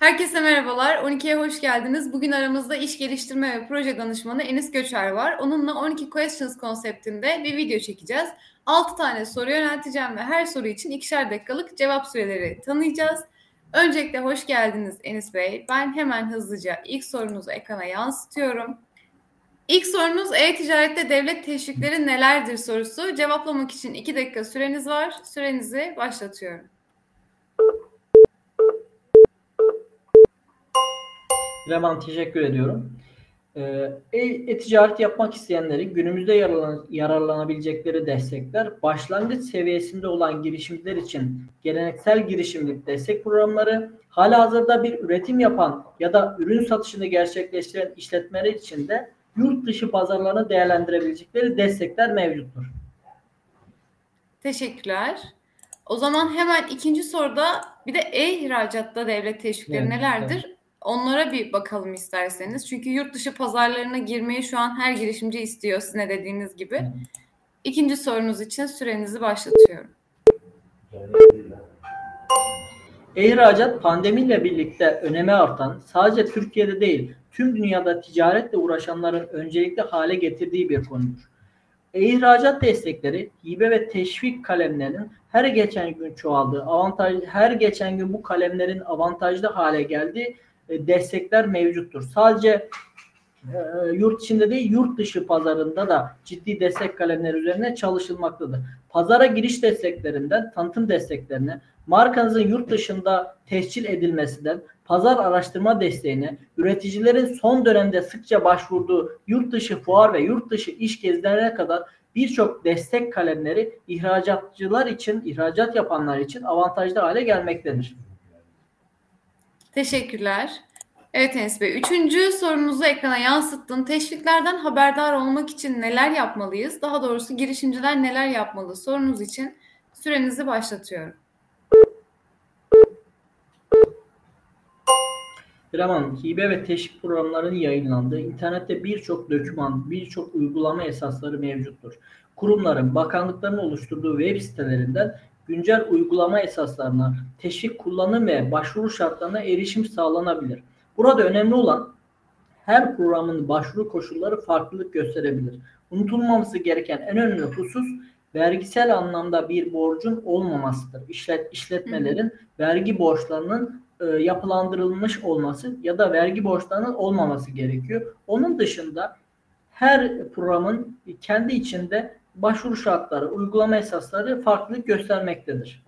Herkese merhabalar. 12'ye hoş geldiniz. Bugün aramızda iş geliştirme ve proje danışmanı Enis Göçer var. Onunla 12 Questions konseptinde bir video çekeceğiz. 6 tane soru yönelteceğim ve her soru için ikişer dakikalık cevap süreleri tanıyacağız. Öncelikle hoş geldiniz Enis Bey. Ben hemen hızlıca ilk sorunuzu ekrana yansıtıyorum. İlk sorunuz e-ticarette devlet teşvikleri nelerdir sorusu. Cevaplamak için 2 dakika süreniz var. Sürenizi başlatıyorum. Leman teşekkür ediyorum. Ee, e-ticaret yapmak isteyenleri günümüzde yararlan yararlanabilecekleri destekler, başlangıç seviyesinde olan girişimciler için geleneksel girişimlik destek programları, halihazırda bir üretim yapan ya da ürün satışını gerçekleştiren işletmeler için de yurt dışı pazarlarını değerlendirebilecekleri destekler mevcuttur. Teşekkürler. O zaman hemen ikinci soruda bir de e-ihracatta devlet teşvikleri evet, nelerdir? Evet. Onlara bir bakalım isterseniz. Çünkü yurt dışı pazarlarına girmeyi şu an her girişimci istiyor sizin de dediğiniz gibi. İkinci sorunuz için sürenizi başlatıyorum. E-ihracat pandemiyle birlikte öneme artan, sadece Türkiye'de değil, tüm dünyada ticaretle uğraşanların öncelikli hale getirdiği bir konudur. E-ihracat destekleri, hibe ve teşvik kalemlerinin her geçen gün çoğaldığı, avantaj, her geçen gün bu kalemlerin avantajlı hale geldiği destekler mevcuttur. Sadece e, yurt içinde değil yurt dışı pazarında da ciddi destek kalemleri üzerine çalışılmaktadır. Pazara giriş desteklerinden tanıtım desteklerine, markanızın yurt dışında tescil edilmesinden, pazar araştırma desteğine, üreticilerin son dönemde sıkça başvurduğu yurt dışı fuar ve yurt dışı iş gezilerine kadar birçok destek kalemleri ihracatçılar için, ihracat yapanlar için avantajlı hale gelmektedir. Teşekkürler. Evet Enes Bey, üçüncü sorumuzu ekrana yansıttın. Teşviklerden haberdar olmak için neler yapmalıyız? Daha doğrusu girişimciler neler yapmalı sorunuz için sürenizi başlatıyorum. Draman, hibe ve teşvik programlarının yayınlandığı internette birçok doküman, birçok uygulama esasları mevcuttur. Kurumların, bakanlıkların oluşturduğu web sitelerinden güncel uygulama esaslarına, teşvik kullanım ve başvuru şartlarına erişim sağlanabilir. Burada önemli olan her programın başvuru koşulları farklılık gösterebilir. Unutulmaması gereken en önemli husus vergisel anlamda bir borcun olmamasıdır. İşlet, işletmelerin vergi borçlarının e, yapılandırılmış olması ya da vergi borçlarının olmaması gerekiyor. Onun dışında her programın kendi içinde başvuru şartları, uygulama esasları farklılık göstermektedir.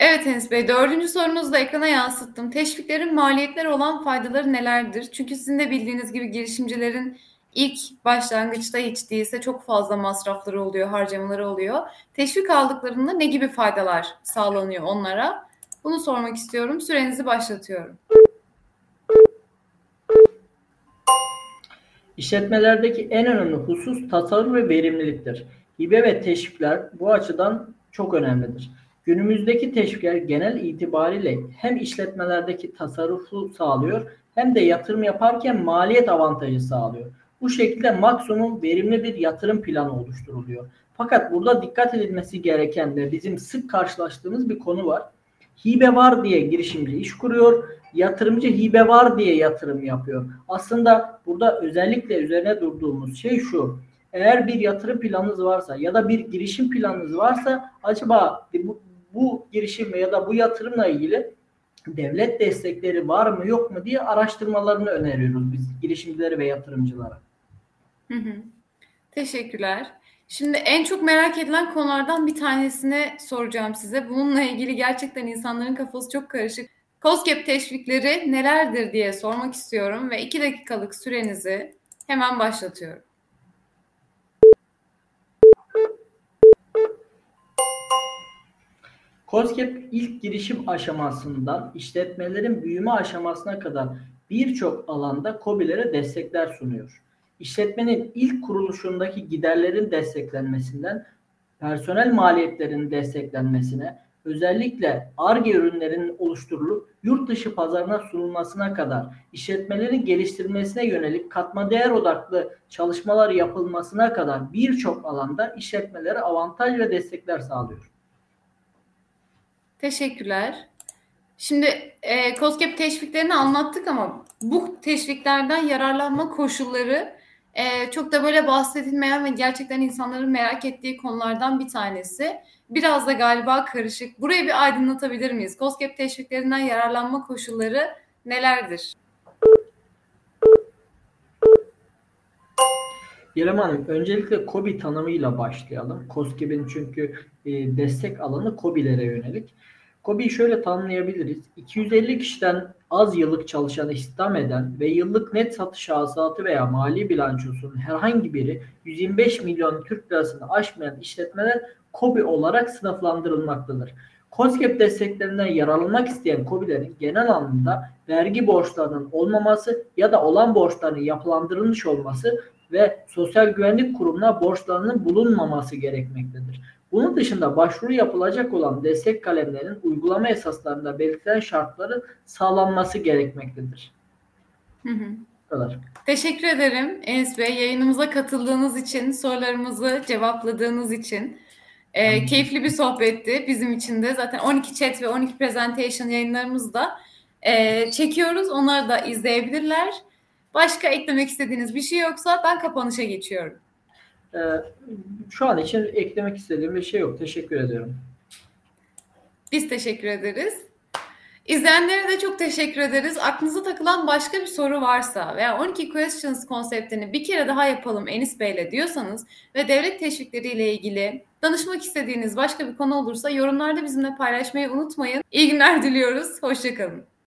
Evet Enes Bey, dördüncü sorunuzu da ekrana yansıttım. Teşviklerin maliyetleri olan faydaları nelerdir? Çünkü sizin de bildiğiniz gibi girişimcilerin ilk başlangıçta hiç değilse çok fazla masrafları oluyor, harcamaları oluyor. Teşvik aldıklarında ne gibi faydalar sağlanıyor onlara? Bunu sormak istiyorum. Sürenizi başlatıyorum. İşletmelerdeki en önemli husus tasarruf ve verimliliktir. Hibe ve teşvikler bu açıdan çok önemlidir. Günümüzdeki teşvikler genel itibariyle hem işletmelerdeki tasarrufu sağlıyor hem de yatırım yaparken maliyet avantajı sağlıyor. Bu şekilde maksimum verimli bir yatırım planı oluşturuluyor. Fakat burada dikkat edilmesi gereken ve bizim sık karşılaştığımız bir konu var. Hibe var diye girişimci iş kuruyor, yatırımcı hibe var diye yatırım yapıyor. Aslında burada özellikle üzerine durduğumuz şey şu eğer bir yatırım planınız varsa ya da bir girişim planınız varsa acaba bu, bu girişim ya da bu yatırımla ilgili devlet destekleri var mı yok mu diye araştırmalarını öneriyoruz biz girişimcilere ve yatırımcılara. Hı hı. Teşekkürler. Şimdi en çok merak edilen konulardan bir tanesini soracağım size. Bununla ilgili gerçekten insanların kafası çok karışık. COSGAP teşvikleri nelerdir diye sormak istiyorum ve iki dakikalık sürenizi hemen başlatıyorum. COSGAP ilk girişim aşamasından işletmelerin büyüme aşamasına kadar birçok alanda COBİ'lere destekler sunuyor. İşletmenin ilk kuruluşundaki giderlerin desteklenmesinden personel maliyetlerinin desteklenmesine, özellikle ARGE ürünlerinin oluşturulup yurt dışı pazarına sunulmasına kadar işletmelerin geliştirilmesine yönelik katma değer odaklı çalışmalar yapılmasına kadar birçok alanda işletmelere avantaj ve destekler sağlıyor. Teşekkürler. Şimdi e, COSGAP teşviklerini anlattık ama bu teşviklerden yararlanma koşulları e, çok da böyle bahsedilmeyen ve gerçekten insanların merak ettiği konulardan bir tanesi. Biraz da galiba karışık. Burayı bir aydınlatabilir miyiz? COSGAP teşviklerinden yararlanma koşulları nelerdir? Hanım, öncelikle KOBİ tanımıyla başlayalım. COSGAP'in çünkü e, destek alanı KOBİ'lere yönelik. KOBİ'yi şöyle tanımlayabiliriz. 250 kişiden az yıllık çalışan istihdam eden ve yıllık net satış hasılatı veya mali bilançosunun herhangi biri 125 milyon Türk lirasını aşmayan işletmeler KOBİ olarak sınıflandırılmaktadır. COSGAP desteklerinden yararlanmak isteyen KOBİ'lerin genel anlamda vergi borçlarının olmaması ya da olan borçlarının yapılandırılmış olması ve Sosyal Güvenlik Kurumu'na borçlarının bulunmaması gerekmektedir. Bunun dışında başvuru yapılacak olan destek kalemlerinin uygulama esaslarında belirtilen şartları sağlanması gerekmektedir. Hı hı. Kadar. Teşekkür ederim Enes Bey. Yayınımıza katıldığınız için, sorularımızı cevapladığınız için. E, keyifli bir sohbetti bizim için de. Zaten 12 chat ve 12 presentation yayınlarımızı da e, çekiyoruz. Onları da izleyebilirler. Başka eklemek istediğiniz bir şey yoksa ben kapanışa geçiyorum. Ee, şu an için eklemek istediğim bir şey yok. Teşekkür ediyorum. Biz teşekkür ederiz. İzleyenlere de çok teşekkür ederiz. Aklınıza takılan başka bir soru varsa veya 12 questions konseptini bir kere daha yapalım Enis Bey'le diyorsanız ve devlet teşvikleriyle ilgili danışmak istediğiniz başka bir konu olursa yorumlarda bizimle paylaşmayı unutmayın. İyi günler diliyoruz. Hoşçakalın.